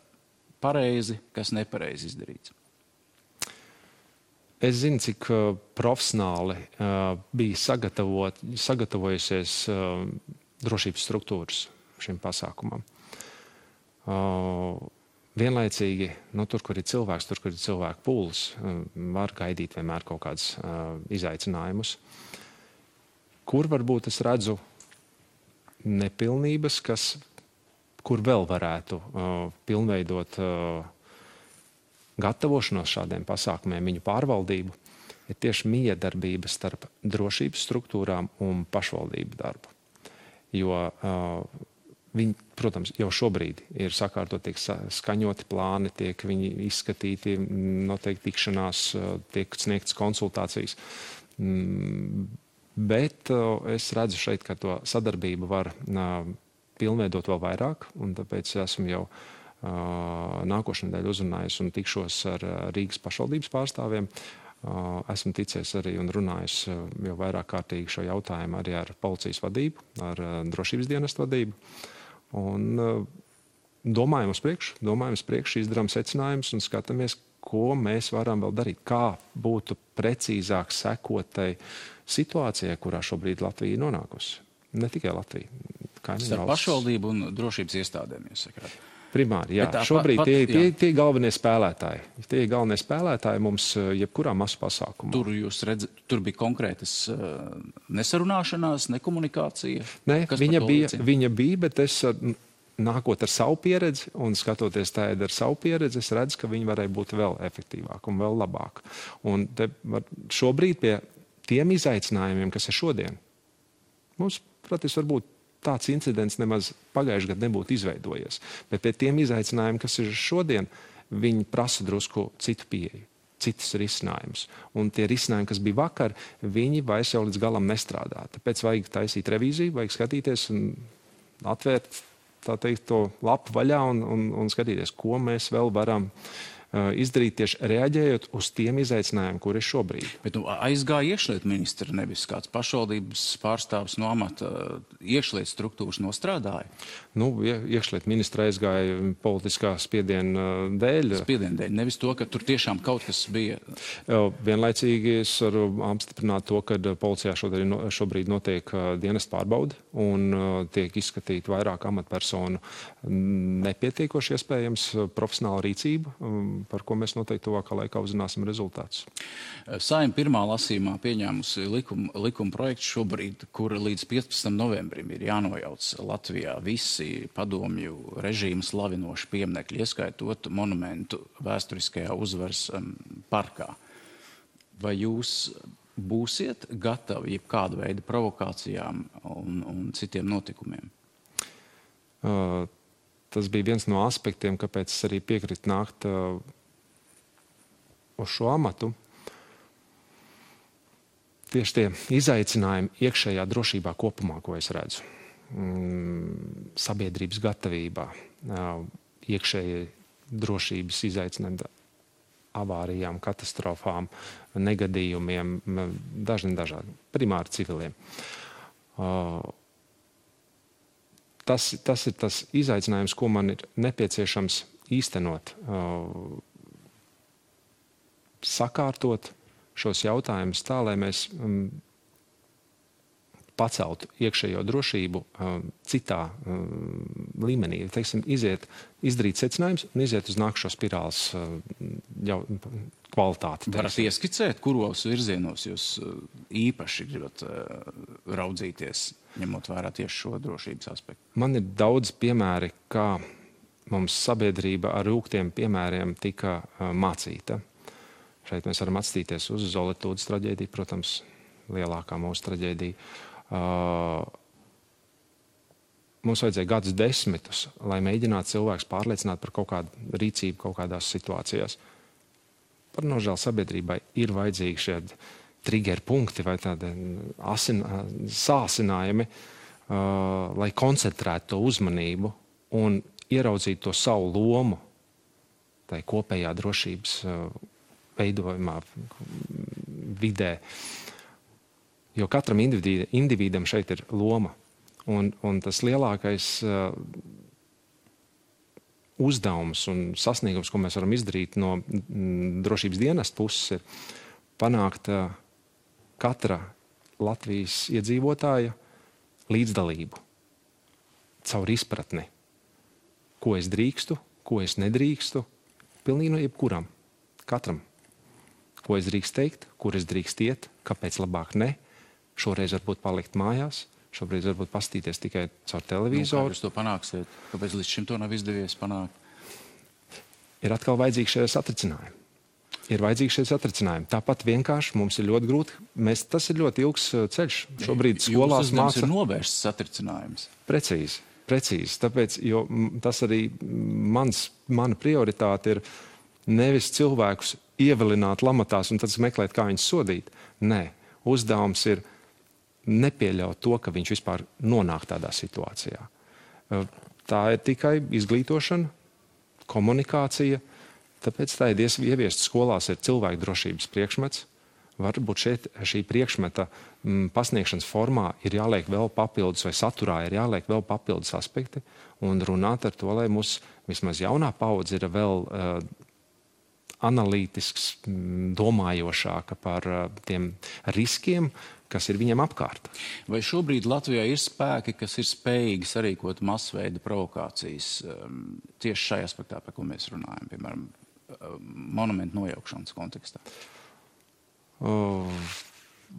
pareizi, kas nepareizi izdarīts? Es zinu, cik uh, profesionāli uh, bija sagatavojusies uh, drošības struktūras šim pasākumam. Uh, vienlaicīgi, nu, tur, kur ir cilvēks, tur, kur ir cilvēku pūlis, um, var gaidīt vienmēr kaut kādus uh, izaicinājumus. Kur varbūt es redzu nepilnības, kas, kur vēl varētu uh, pilnveidot uh, gatavošanos šādiem pasākumiem, viņu pārvaldību, ir tieši miedarbība starp drošības struktūrām un pašvaldību darbu. Jo uh, Viņi, protams, jau šobrīd ir sakārtot, tiek skaņoti plāni, tiek viņi izskatīti, noteikti tikšanās, tiek sniegtas konsultācijas. Mm, bet es redzu šeit, ka to sadarbību var pilnveidot vēl vairāk, un tāpēc esmu jau nākošais nedēļa uzrunājis un tikšos ar Rīgas pašvaldības pārstāvjiem. Esmu ticies arī un runājis jau vairāk kārtīgi šo jautājumu arī ar policijas vadību, ar drošības dienestu vadību. Un uh, domājam uz priekšu, domājam uz priekšu, izdarām secinājumus un skatāmies, ko mēs varam vēl darīt. Kā būtu precīzāk sekot tai situācijai, kurā šobrīd Latvija ir nonākusi. Ne tikai Latvija. Starp pašvaldību un drošības iestādēm, jūs sakāt. Primāri, jā. Tā, Šobrīd pat, tie, tie, tie ir galvenie spēlētāji. Tie ir galvenie spēlētāji mums uh, jebkurā masu pasākumā. Tur redzat, tur bija konkrētas uh, nesarunāšanās, nekomunikācija. Nē, viņa bija, viņa bija, bet es nākot ar savu pieredzi un skatoties tādā ar savu pieredzi, es redzu, ka viņi varēja būt vēl efektīvāki un vēl labāki. Un var, šobrīd pie tiem izaicinājumiem, kas ir šodien, mums, protams, var būt tāds incidents nemaz pagājušajā gadā nebūtu izveidojies. Bet pie tiem izaicinājumiem, kas ir šodien, viņi prasa drusku citu pieeju. Citus risinājumus. Un tie risinājumi, kas bija vakar, viņi vairs jau līdz galam nestrādā. Tāpēc vajag taisīt revīziju, vajag skatīties un atvērt teikt, to lapu vaļā un, un, un skatīties, ko mēs vēl varam uh, izdarīt tieši reaģējot uz tiem izaicinājumiem, kur ir šobrīd. Bet nu, aizgāja iekšlietu ministra, nevis kāds pašvaldības pārstāvs no amata eh, iekšlietu struktūras nostrādāja? Nu, iekšlietu ministra aizgāja politiskā spiediena eh, dēļ. Spiediena dēļ, nevis to, ka tur tiešām kaut kas bija. Vienlaicīgi es varu apstiprināt to, ka policijā šobrīd notiek dienas pārbauda un tiek izskatīta vairāk amatpersonu nepietiekoši iespējams profesionāla rīcība par ko mēs noteikti tuvākā laikā uzzināsim rezultātus. Saima pirmā lasījumā pieņēmusi likuma, likuma projektu šobrīd, kur līdz 15. novembrim ir jānojauc Latvijā visi padomju režīmu slavinoši pieminekļi, ieskaitot monumentu vēsturiskajā uzvaras parkā. Vai jūs būsiet gatavi jebkāda veida provokācijām un, un citiem notikumiem? Uh, tas bija viens no aspektiem, kāpēc es arī piekritu nākt uh, uz šo amatu. Tieši tie izaicinājumi iekšējā drošībā kopumā, ko es redzu, mm, sabiedrības gatavībā, uh, iekšējai drošības izaicinājumi, avārijām, katastrofām, negadījumiem, dažiem dažādiem, primāri civiliem. Uh, tas, tas ir tas izaicinājums, ko man ir nepieciešams īstenot, uh, sakārtot šos jautājumus tā, lai mēs um, paceltu iekšējo drošību um, citā um, līmenī. Teiksim, iziet, izdarīt secinājumus un iziet uz nākamo spirāles uh, jau, kvalitāti. Varat ieskicēt, kuros virzienos jūs uh, īpaši gribat uh, raudzīties, ņemot vērā tieši šo drošības aspektu? Man ir daudz piemēri, kā mums sabiedrība ar rūktiem piemēriem tika uh, mācīta. Šeit mēs varam atstīties uz Zolītūdas traģēdiju, protams, lielākā mūsu traģēdija. Uh, mums vajadzēja gadus desmitus, lai mēģinātu cilvēkus pārliecināt par kaut kādu rīcību kaut kādās situācijās. Par nožēlu sabiedrībai ir vajadzīgi šie trigger punkti vai tādi asin, sāsinājumi, uh, lai koncentrētu to uzmanību un ieraudzītu to savu lomu tai kopējā drošības uh, veidojumā, vidē. Jo katram individam šeit ir loma. Un, un tas lielākais uh, uzdevums un sasniegums, ko mēs varam izdarīt no mm, drošības dienesta puses, ir panākt uh, katra Latvijas iedzīvotāja līdzdalību caur izpratni, ko es drīkstu, ko es nedrīkstu. Pilnīgi no jebkuram, katram. Ko es drīkstu teikt, kur es drīkstu iet, kāpēc labāk ne Šoreiz varbūt palikt mājās, šobrīd varbūt pastīties tikai caur televizoru. Nu, kā jūs to panāksiet? Kāpēc līdz šim to nav izdevies panākt? Ir atkal vajadzīgi šie satricinājumi. Ir vajadzīgi šie satricinājumi. Tāpat vienkārši mums ir ļoti grūti. Mēs, tas ir ļoti ilgs uh, ceļš. Šobrīd skolās mācās. ir novērsts satricinājums. Precīzi, precīzi. Tāpēc, tas arī mans, mana prioritāte ir nevis cilvēkus ievilināt lamatās un tad meklēt, kā viņus sodīt. Nē, uzdevums ir nepieļaut to, ka viņš vispār nonāk tādā situācijā. Tā ir tikai izglītošana, komunikācija. Tāpēc tā ir ieviesta skolās ir cilvēku drošības priekšmets. Varbūt šeit šī priekšmeta m, mm, pasniegšanas formā ir jāliek vēl papildus, vai saturā ir jāliek vēl papildus aspekti, un runāt ar to, lai mūsu vismaz jaunā paudze ir vēl uh, analītisks, mm, domājošāka par uh, tiem riskiem, kas ir viņiem apkārt. Vai šobrīd Latvijā ir spēki, kas ir spējīgi sarīkot masveida provokācijas um, tieši šajā aspektā, par ko mēs runājam, piemēram, um, monumentu nojaukšanas kontekstā? Uh,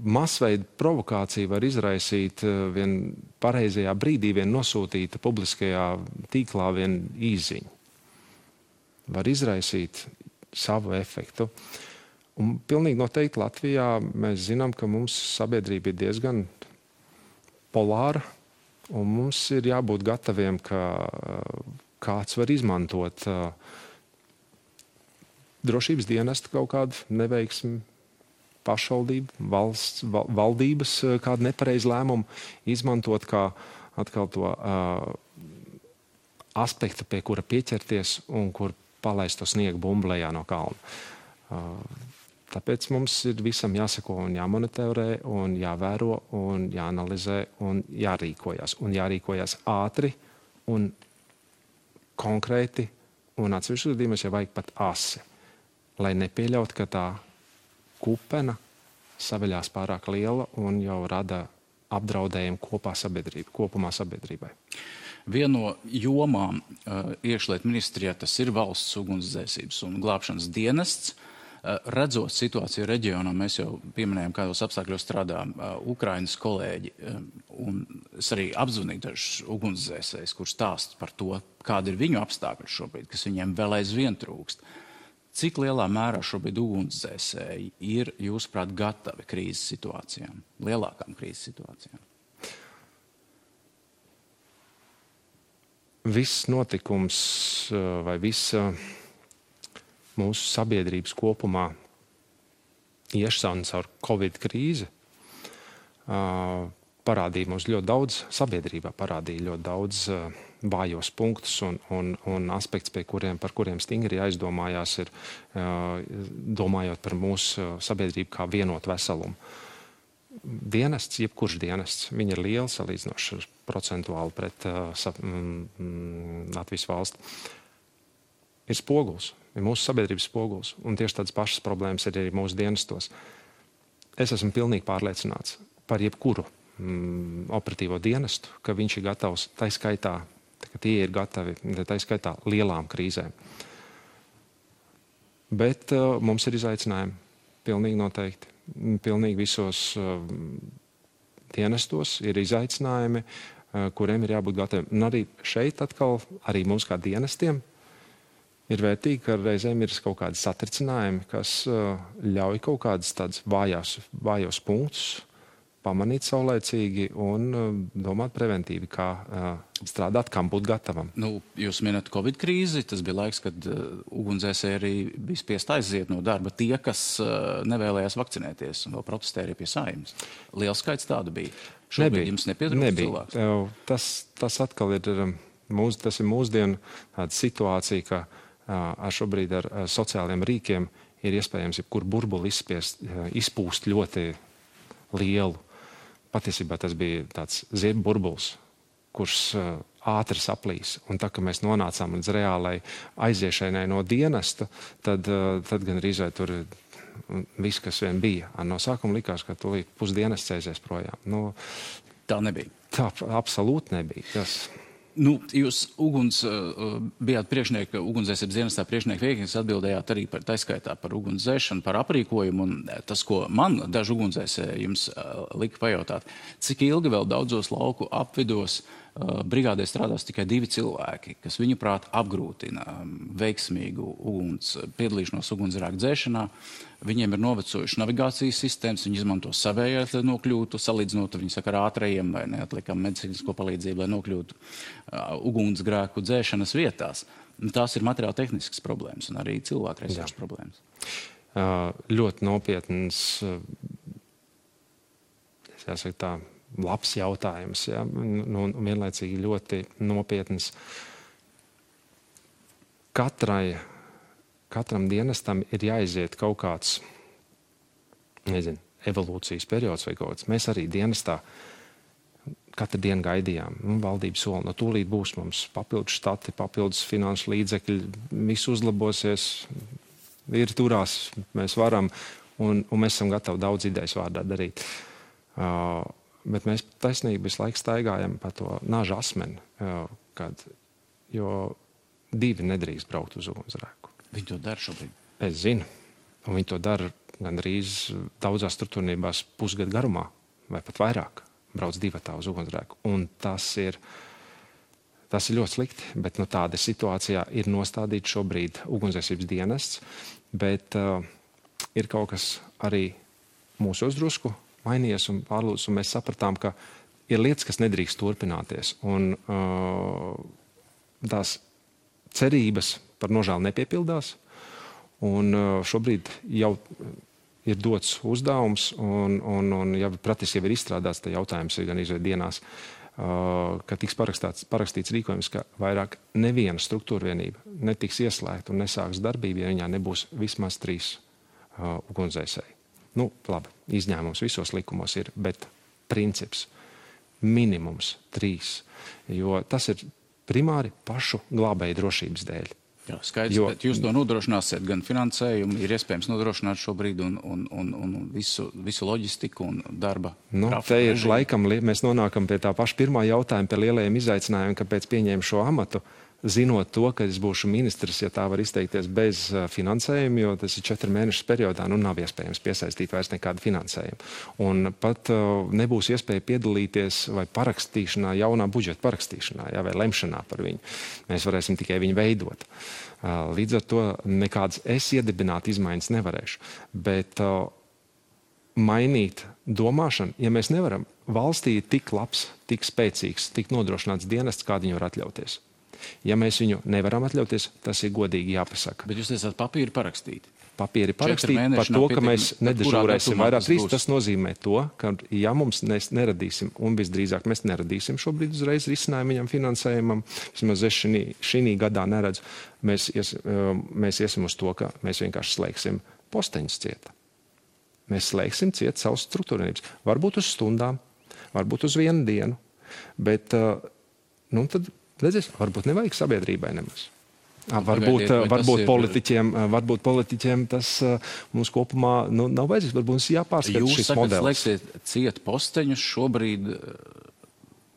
masveida provokācija var izraisīt uh, vien pareizajā brīdī, vien nosūtīta publiskajā tīklā vien īziņa. Var izraisīt savu efektu. Uh, Un pilnīgi noteikti Latvijā mēs zinām, ka mums sabiedrība ir diezgan polāra, un mums ir jābūt gataviem, ka kāds var izmantot drošības dienestu kaut kādu neveiksmi, pašvaldību, valsts, val, valdības kādu nepareizu lēmumu, izmantot kā atkal to uh, aspektu, pie kura pieķerties un kur palaist to sniegu bumblējā no kalna. Uh, Tāpēc mums ir visam jāsako un jāmonitorē, un jāvēro, un jāanalizē, un jārīkojas. Un jārīkojas ātri un konkrēti, un atsevišķos gadījumos jau vajag pat asi, lai nepieļautu, ka tā kupena saveļās pārāk liela un jau rada apdraudējumu kopā sabiedrība, kopumā sabiedrībai. Viena no jomām uh, iekšlietu ministrijā tas ir valsts ugunsdzēsības un glābšanas dienests. Uh, redzot situāciju reģionā, mēs jau pieminējām, kādos apstākļos strādā uh, Ukrainas kolēģi. Um, un es arī apzvanīju dažus ugunsdzēsējus, kurus stāst par to, kāda ir viņu apstākļi šobrīd, kas viņiem vēl aizvien trūkst. Cik lielā mērā šobrīd ugunsdzēsēji ir, jūsuprāt, gatavi krīzes situācijām, lielākām krīzes situācijām? viss notikums vai visa mūsu sabiedrības kopumā iešana caur Covid krīzi parādīja mums ļoti daudz, sabiedrībā parādīja ļoti daudz vājos punktus un, un, un aspektus, kuriem, par kuriem stingri jāizdomājās, ir domājot par mūsu sabiedrību kā vienotu veselumu. Dienests, jebkurš dienests, ir lieli salīdzinoši procentuāli pret uh, Latvijas valsti. Ir spogulis, ir mūsu sabiedrības spogulis, un tieši tādas pašas problēmas ir arī mūsu dienestos. Es esmu pilnīgi pārliecināts par jebkuru mm, operatīvo dienestu, ka viņš ir gatavs, tā skaitā, ka tie ir gatavi, tā skaitā lielām krīzēm. Bet uh, mums ir izaicinājumi, pilnīgi noteikti. Pilnīgi visos uh, dienestos ir izaicinājumi, uh, kuriem ir jābūt gataviem. Un arī šeit atkal, arī mums kā dienestiem, ir vērtīgi, ka reizēm ir kaut kādi satricinājumi, kas uh, ļauj kaut kādus tādus vājos punktus pamanīt saulēcīgi un uh, domāt preventīvi, kā uh, strādāt, kam būt gatavam. Nu, jūs minat Covid krīzi, tas bija laiks, kad ugunsdzēsēji arī bija spiest aiziet no darba. Tie, kas nevēlējās vakcinēties un vēl protestēja arī pie saimnes. Liels skaits tādu bija. Šobrīd nebija. jums nepietrūkst cilvēks. Tas, tas atkal ir, um, mūs, tas ir mūsdienu situācija, ka ar šobrīd ar sociāliem rīkiem ir iespējams jebkur burbuli izspiest, izpūst ļoti lielu patiesībā tas bija tāds ziedņu burbulis, kurš ātri saplīs. Un tā kā mēs nonācām līdz reālai aiziešanai no dienesta, tad, tad gan arī tur viss, kas vien bija. No sākuma likās, ka tūlīt pusdienas cēsies projām. Nu, tā nebija. Tā absolūti nebija. Tas. Nu, jūs uguns, uh, bijāt priekšnieki, ugunsdzēsības dienestā priekšnieki vieglis, atbildējāt arī par taiskaitā par ugunsdzēšanu, par aprīkojumu. Un tas, ko man daži ugunsdzēsēji jums uh, lika pajautāt, cik ilgi vēl daudzos lauku apvidos uh, brigādē strādās tikai divi cilvēki, kas viņuprāt apgrūtina um, veiksmīgu uguns, piedalīšanos ugunsgrēku dzēšanā. Viņiem ir novecojušas navigācijas sistēmas, viņi izmanto savējās, lai nokļūtu, salīdzinot viņu saka, ar ātrajiem vai neatliekam medicīnisko palīdzību, lai nokļūtu uh, ugunsgrēku dzēšanas vietās. Tās ir materiāli tehniskas problēmas un arī cilvēku resursu problēmas. Uh, ļoti nopietns, uh, jāsaka tā, labs jautājums, ja? nu, un vienlaicīgi ļoti nopietns. Katrai katram dienestam ir jāiziet kaut kāds nezinu, evolūcijas periods vai kaut kāds. Mēs arī dienestā katru dienu gaidījām. Nu, valdība sola, no tūlīt būs mums papildus štati, papildus finanšu līdzekļi, viss uzlabosies, ir turās, mēs varam, un, un mēs esam gatavi daudz idejas vārdā darīt. Uh, bet mēs taisnīgi visu laiku staigājam pa to naža asmeni, kad, jo divi nedrīkst braukt uz ugunsgrēku. Viņi to dara šobrīd. Es zinu, un viņi to dara gandrīz daudzās struktūrībās pusgadu garumā, vai pat vairāk. Brauc divi tā uz ugunsgrēku. Un tas ir, tas ir ļoti slikti, bet nu, tāda situācijā ir nostādīts šobrīd ugunsdzēsības dienests, bet uh, ir kaut kas arī mūsos drusku mainījies un pārlūdz, un mēs sapratām, ka ir lietas, kas nedrīkst turpināties. Un uh, tās cerības par nožēlu nepiepildās. Un uh, šobrīd jau ir dots uzdevums, un, un, un ja praktiski jau ir izstrādāts, tad jautājums ir gan izvēlēt dienās, uh, ka tiks parakstīts rīkojums, ka vairāk neviena struktūra vienība netiks ieslēgta un nesāks darbību, ja viņā nebūs vismaz trīs uh, ugunsdzēsēji. Nu, labi, izņēmums visos likumos ir, bet princips minimums trīs, jo tas ir primāri pašu glābēju drošības dēļ. Jā, skaidrs, jo, bet jūs to nodrošināsiet gan finansējumu, ir iespējams nodrošināt šobrīd un, un, un, un visu, visu loģistiku un darba. Nu, te ir režīmu. laikam, mēs nonākam pie tā paša pirmā jautājuma, pie lielajiem izaicinājumiem, kāpēc pieņēmu šo amatu. Uh, zinot to, ka es būšu ministrs, ja tā var izteikties, bez finansējuma, jo tas ir četru mēnešu periodā, nu nav iespējams piesaistīt vairs nekādu finansējumu. Un pat uh, nebūs iespēja piedalīties vai parakstīšanā, jaunā budžeta parakstīšanā, jā, vai lemšanā par viņu. Mēs varēsim tikai viņu veidot. Uh, līdz ar to nekādas es iedibināt izmaiņas nevarēšu. Bet uh, mainīt domāšanu, ja mēs nevaram valstī tik labs, tik spēcīgs, tik nodrošināts dienests, kādu viņi var atļauties. Ja mēs viņu nevaram atļauties, tas ir godīgi jāpasaka. Bet jūs esat papīri parakstīti. Papīri parakstīti par to, ka mēs nedežūrēsim vairāk rīts. Tas nozīmē to, ka ja mums neradīsim, un visdrīzāk mēs neradīsim šobrīd uzreiz risinājumu viņam finansējumam, vismaz es šī, šī gadā neredzu, mēs, ies, mēs iesim uz to, ka mēs vienkārši slēgsim posteņus cieta. Mēs slēgsim ciet savus struktūrības. Varbūt uz stundām, varbūt uz vienu dienu, bet nu, tad redzēs, varbūt nevajag sabiedrībai nemaz. Varbūt, Pagaidiet, varbūt, ir... politiķiem, varbūt politiķiem tas mums kopumā nu, nav vajadzīgs. Varbūt mums jāpārskata šis sakat, modelis. Jūs slēgsiet ciet posteņus šobrīd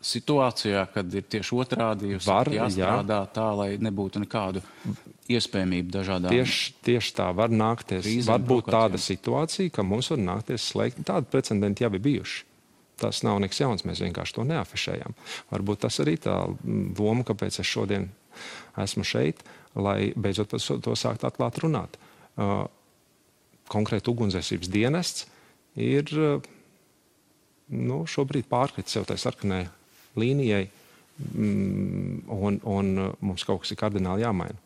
situācijā, kad ir tieši otrādi jūs var, jāstrādā jā. tā, lai nebūtu nekādu iespējamību dažādām. Tieši, tieši tā var nākties. Var būt tāda situācija, ka mums var nākties slēgt. Tādi precedenti jau ir bijuši. Tas nav nekas jauns, mēs vienkārši to neafišējam. Varbūt tas arī tā loma, kāpēc es šodien esmu šeit, lai beidzot par to sākt atklāt runāt. Uh, konkrēti ugunsdzēsības dienests ir uh, nu, šobrīd pārkritis sev tai sarkanai līnijai, mm, un, un uh, mums kaut kas ir kardināli jāmaina.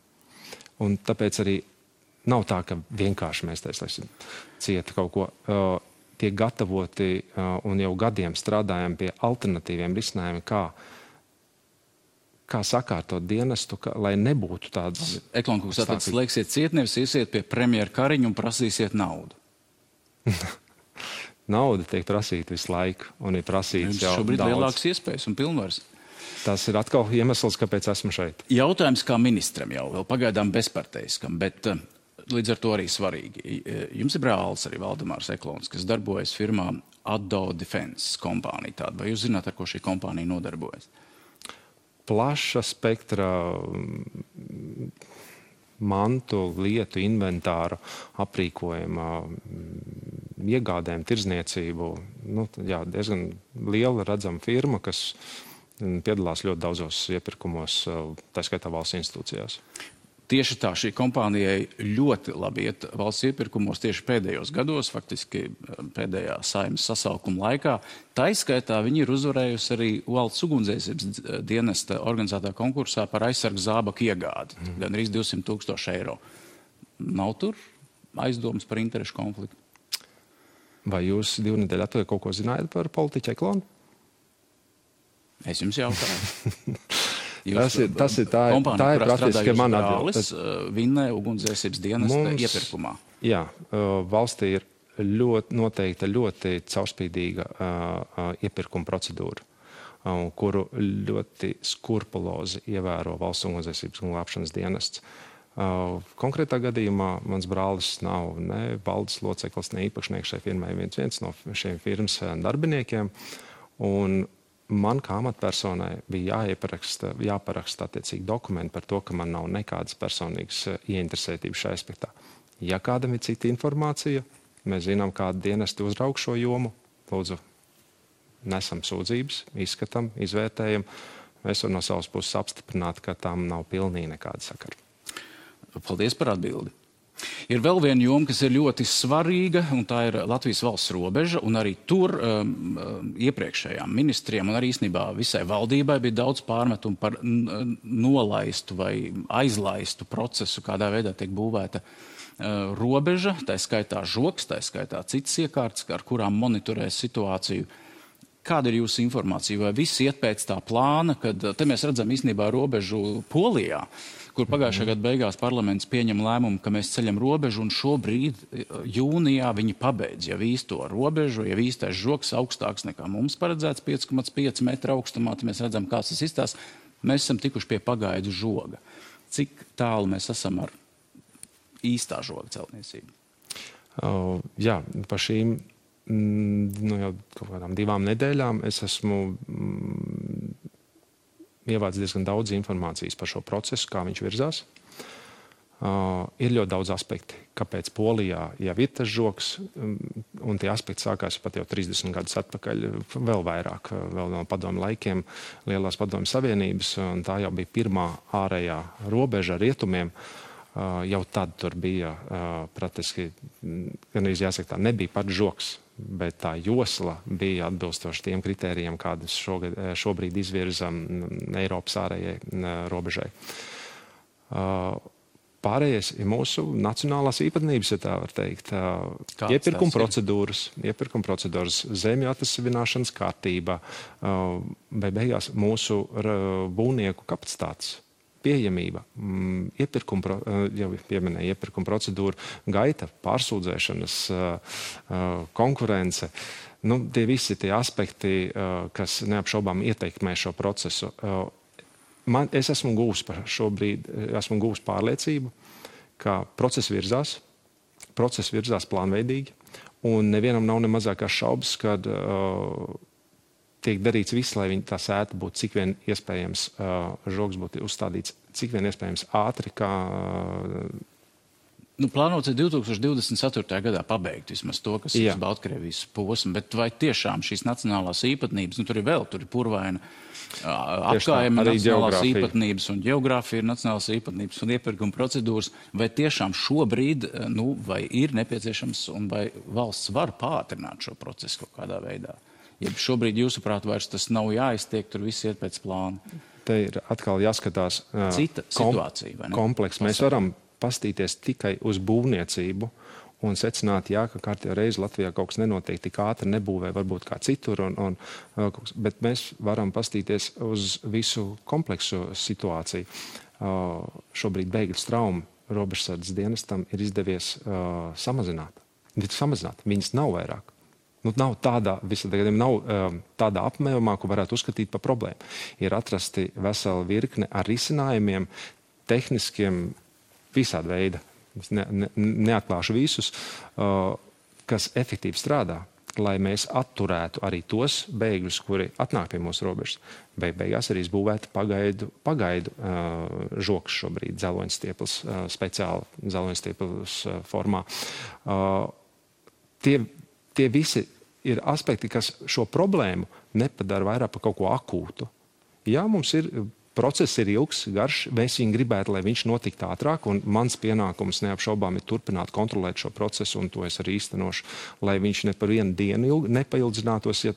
Un tāpēc arī nav tā, ka vienkārši mēs taisīsim cieta kaut ko. Uh, tiek gatavoti uh, un jau gadiem strādājam pie alternatīviem risinājumiem, kā kā sakārtot dienestu, ka, lai nebūtu tādas. Eklonkungs, tātad slēgsiet ciet, nevis iesiet pie premjera Kariņa un prasīsiet naudu. Nauda tiek prasīta visu laiku, un ir prasīts jau šobrīd daudz. lielākas iespējas un pilnvars. Tas ir atkal iemesls, kāpēc esmu šeit. Jautājums kā ministram jau vēl pagaidām bezparteiskam, bet uh, līdz ar to arī svarīgi. Jums ir brālis arī Valdemārs Eklons, kas darbojas firmā Addo Defense kompānija. Tāda. Vai jūs zināt, ar ko šī kompānija nodarbojas? plaša spektra mm, mantu, lietu, inventāru, aprīkojuma, mm, iegādēm, tirzniecību. Nu, jā, diezgan liela redzama firma, kas mm, piedalās ļoti daudzos iepirkumos, tā skaitā valsts institūcijās. Tieši tā šī kompānijai ļoti labi iet valsts iepirkumos tieši pēdējos gados, faktiski eh, pēdējā saimnes sasaukuma laikā. Tā izskaitā viņi ir uzvarējusi arī valsts ugunsdzēsības dienesta organizētā konkursā par aizsargu zābaku iegādi. Mm. Gan arī 200 tūkstoši eiro. Nav tur aizdomas par interešu konfliktu. Vai jūs divu nedēļu atpakaļ kaut ko zinājāt par politiķu eklonu? Es jums jautāju. Tas ir, tas ir tā, kompānija, tā ir praktiski mana atbilde. Vinnēja ugunsdzēsības dienas Mums, iepirkumā. Jā, valstī ir ļoti noteikta ļoti caurspīdīga uh, iepirkuma procedūra, uh, kuru ļoti skrupulozi ievēro valsts ugunsdzēsības un glābšanas dienests. Uh, konkrētā gadījumā mans brālis nav ne valdes loceklis, ne īpašnieks šai firmai, viens, viens no šiem firmas darbiniekiem. Un man kā amatpersonai bija jāieparaksta, jāparaksta attiecīgi dokumenti par to, ka man nav nekādas personīgas eh, ieinteresētības šajā aspektā. Ja kādam ir cita informācija, mēs zinām, kāda dienesta uzraug šo jomu, lūdzu, nesam sūdzības, izskatām, izvērtējam. Mēs varam no savas puses apstiprināt, ka tam nav pilnīgi nekāda sakara. Paldies par atbildi. Ir vēl viena joma, kas ir ļoti svarīga, un tā ir Latvijas valsts robeža. Arī tur um, um, iepriekšējām ministriem un arī īstenībā visai valdībai bija daudz pārmetumu par nolaistu vai aizlaistu procesu, kādā veidā tiek būvēta uh, robeža, tā skaitā žoks, tā skaitā citas iekārtas, ar kurām monitorē situāciju. Kāda ir jūsu informācija? Vai viss iet pēc tā plāna, kad mēs redzam īstenībā robežu Polijā? Kur pagājušā gada beigās parlaments pieņem lēmumu, ka mēs ceļam robežu, un šobrīd e, jūnijā viņi pabeidz jau īsto robežu, jau īstais žoks augstāks nekā mums paredzēts 5,5 metru augstumā. Tad mēs redzam, kā tas izstāsta. Mēs esam tikuši pie pagaidu žoga. Cik tālu mēs esam ar īstā žoga celtniecību? Uh, jā, par šīm mm, nu, jau kādām divām nedēļām es esmu mm, ievāc diezgan daudz informācijas par šo procesu, kā viņš virzās. Uh, ir ļoti daudz aspektu, kāpēc Polijā jau ir tas žoks, um, un tie aspekti sākās pat jau 30 gadus atpakaļ, vēl vairāk, vēl no padomu laikiem, Lielās padomu savienības, un tā jau bija pirmā ārējā robeža ar rietumiem. Uh, jau tad tur bija uh, praktiski, gan arī jāsaka tā, nebija pat žoks, bet tā josla bija atbilstoši tiem kritērijiem, kādus šogad, šobrīd izvirzam Eiropas ārējai robežai. Pārējais ir mūsu nacionālās īpatnības, ja tā var teikt. Kāds iepirkuma procedūras, iepirkuma procedūras, zemju atvesināšanas kārtība, vai beigās mūsu būvnieku kapacitātes pieejamība, mm, iepirkuma, jau pieminēja iepirkuma procedūra, gaita, pārsūdzēšanas, konkurence. Nu, tie visi tie aspekti, kas neapšaubām ietekmē šo procesu man, es esmu gūs par šobrīd, esmu gūs pārliecību, ka process virzās, process virzās plānveidīgi, un nevienam nav ne mazākās šaubas, kad uh, tiek darīts viss, lai tā sēta būtu cik vien iespējams, žogs būtu uzstādīts cik vien iespējams ātri, kā Nu, plānots ir 2024. gadā pabeigt vismaz to, kas ir Baltkrievijas posms, bet vai tiešām šīs nacionālās īpatnības, nu, tur ir vēl, tur ir purvaina apgājuma nacionālās īpatnības un geogrāfija ir nacionālās īpatnības un iepirkuma procedūras, vai tiešām šobrīd, nu, vai ir nepieciešams un vai valsts var pātrināt šo procesu kaut kādā veidā? Ja šobrīd, jūsuprāt, vairs tas nav jāiztiek, tur viss iet pēc plāna. Te ir atkal jāskatās Cita kom situācija? Kompleks. Mēs varam pastīties tikai uz būvniecību un secināt, jā, ka kārtībā reizi Latvijā kaut kas nenotiek tik ātri, nebūvē varbūt kā citur, un, un, uh, bet mēs varam pastīties uz visu kompleksu situāciju. Uh, šobrīd bēgļu traumu robežsardzes dienestam ir izdevies uh, samazināt. samazināt. Viņas nav vairāk. Nu, nav tādā, gadiem, nav um, tādā apmērā, ko varētu uzskatīt par problēmu. Ir atrasti vesela virkne ar risinājumiem, tehniskiem, visāda veida. Es ne, ne, neatklāšu visus, uh, kas efektīvi strādā, lai mēs atturētu arī tos bēgļus, kuri atnāk pie mūsu robežas. Beig beigās arī būvētu pagaidu, pagaidu uh, žoks šobrīd, dzeloņstieples, uh, speciāli dzeloņstieples uh, formā. Uh, tie, tie visi ir aspekti, kas šo problēmu nepadara vairāk par kaut ko akūtu. Jā, mums ir Process ir ilgs, garš. Mēs viņu gribētu, lai viņš notiktu ātrāk, mans pienākums neapšaubām ir turpināt kontrolēt šo procesu, un to es arī īstenošu, lai viņš ne par vienu dienu ilgi nepaildzinātos, ja,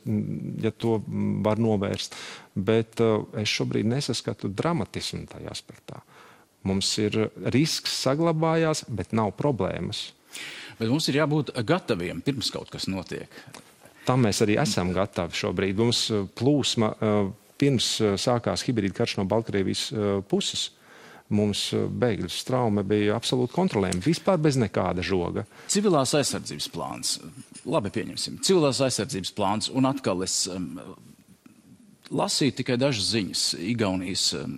ja to var novērst. Bet uh, es šobrīd nesaskatu dramatismu tajā aspektā. Mums ir risks saglabājās, bet nav problēmas. Bet mums ir jābūt gataviem pirms kaut kas notiek. Tam mēs arī esam gatavi šobrīd. Mums uh, plūsma uh, pirms eh, sākās hibrīda karš no Baltkrievijas puses. Mums bēgļu traume bija absolūti kontrolējama, vispār bez nekāda žoga. Civilās aizsardzības plāns. Labi, pieņemsim. Civilās aizsardzības plāns, un atkal es um, lasīju tikai dažas ziņas Igaunijas um,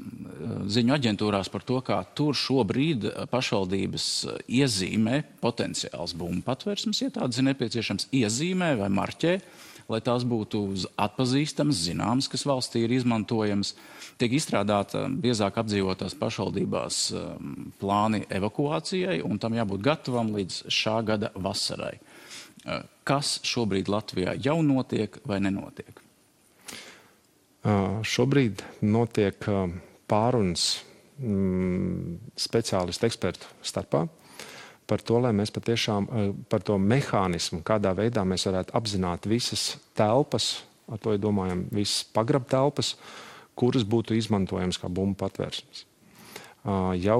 ziņu aģentūrās par to, kā tur šobrīd pašvaldības iezīmē potenciāls bumbu patvērsums, ja tāds ir nepieciešams, iezīmē vai marķē. Uh, lai tās būtu atpazīstamas, zināmas, kas valstī ir izmantojamas. Tiek izstrādāta biezāk apdzīvotās pašvaldībās um, plāni evakuācijai, un tam jābūt gatavam līdz šā gada vasarai. Uh, kas šobrīd Latvijā jau notiek vai nenotiek? Šobrīd notiek pārunas mm, speciālistu ekspertu starpā. Par to, lai mēs patiešām par to mehānismu, kādā veidā mēs varētu apzināt visas telpas, ar to domājam, visas pagrab telpas, kuras būtu izmantojamas kā bumbu patvērsmes. Jau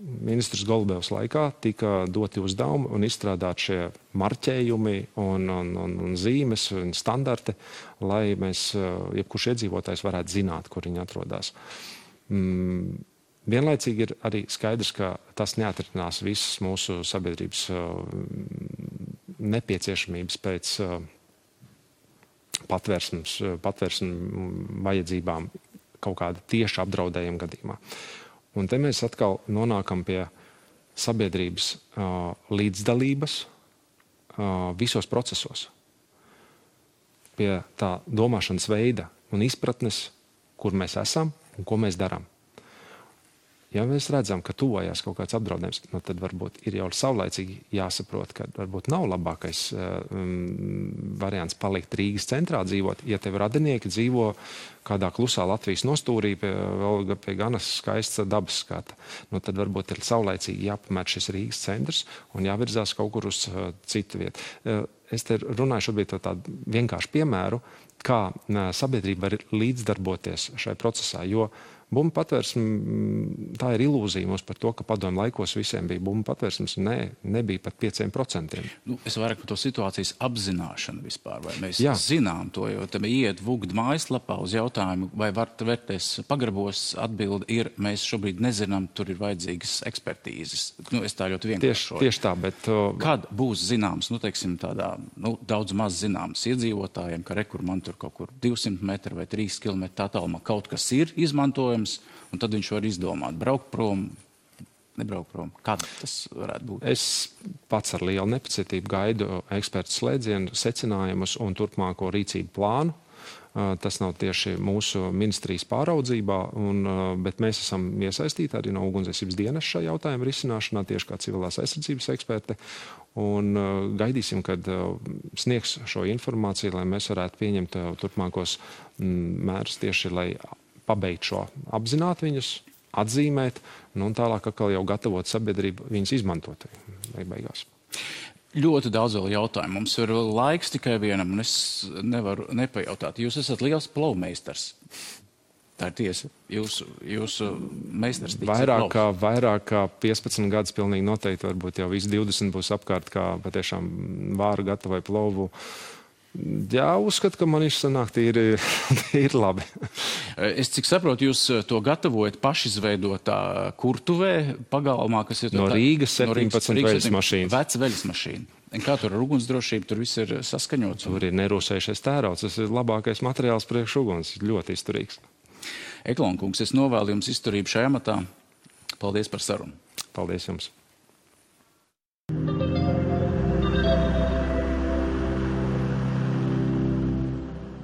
ministrs Golubevs laikā tika doti uzdevumi un izstrādāt šie marķējumi un, un, un, un zīmes un standarti, lai mēs, jebkurš iedzīvotājs varētu zināt, kur viņi atrodas. Mm Vienlaicīgi ir arī skaidrs, ka tas neatrisinās visas mūsu sabiedrības uh, nepieciešamības pēc uh, patvērsmes, uh, patvērsmes vajadzībām kaut kāda tieša apdraudējuma gadījumā. Un te mēs atkal nonākam pie sabiedrības līdzdalības visos procesos, pie tā domāšanas veida un izpratnes, kur mēs esam un ko mēs darām. Ja mēs redzam, ka tuvojas kaut kāds apdraudējums, nu, tad varbūt ir jau saulēcīgi jāsaprot, ka varbūt nav labākais um, variants palikt Rīgas centrā dzīvot. Ja tev radinieki dzīvo kādā klusā Latvijas nostūrī, pie, vēl pie ganas skaista dabas skata, nu, tad varbūt ir saulēcīgi jāpamet šis Rīgas centrs un jāvirzās kaut kur uz uh, citu vietu. Uh, es te runāju šobrīd par tādu vienkāršu piemēru, kā sabiedrība var līdzdarboties šajā procesā. Jo Bumbu patvērsme, tā ir ilūzija mums par to, ka padomu laikos visiem bija bumbu patvērsmes. Nē, nebija pat 5%. Nu, es vairāk par to situācijas apzināšanu vispār. Vai mēs Jā. zinām to, jo tam iet vugd mājaslapā uz jautājumu, vai var vērties pagrabos, atbildi ir, mēs šobrīd nezinām, tur ir vajadzīgas ekspertīzes. Nu, es tā ļoti vienkārši. Tieši, tieši tā, bet. Kad būs zināms, nu, teiksim, tādā, nu, daudz maz zināms iedzīvotājiem, ka rekur man tur kaut kur 200 metru vai 3 km attālumā kaut kas ir izmantojams, iespējams, un tad viņš var izdomāt, braukt prom. Nebraukt prom. Kad tas varētu būt? Es pats ar lielu nepacietību gaidu ekspertu slēdzienu, secinājumus un turpmāko rīcību plānu. Tas nav tieši mūsu ministrijas pāraudzībā, un, bet mēs esam iesaistīti arī no ugunsdzēsības dienas šajā jautājuma risināšanā, tieši kā civilās aizsardzības eksperte. Un, gaidīsim, kad sniegs šo informāciju, lai mēs varētu pieņemt turpmākos mērus tieši, lai pabeigt šo, apzināt viņus, atzīmēt, nu, un tālāk atkal jau gatavot sabiedrību viņus izmantot. Beigās. Ļoti daudz vēl jautājumu. Mums ir laiks tikai vienam, un es nevaru nepajautāt. Jūs esat liels plovmeistars. Tā ir tiesa. Jūsu, jūsu meistars tic vairāk kā, vairāk kā 15 gadus pilnīgi noteikti, varbūt jau visi 20 būs apkārt, kā patiešām vāru gatavai plovu. Uh, Jā, uzskatu, ka man izsanāk tīri, tīri labi. es cik saprotu, jūs eh, to gatavojat pašizveidotā kurtuvē pagalmā, kas ir no Rīgas 17 no veļas mašīnas. Veca veļas mašīna. Kā tur ar ugunsdrošību, tur viss ir saskaņots? Tur ir nerūsējušies tērauds, tas ir labākais materiāls priekš uguns, ļoti izturīgs. Eklonkungs, es novēlu jums izturību šajā matā. Paldies par sarunu. Paldies jums.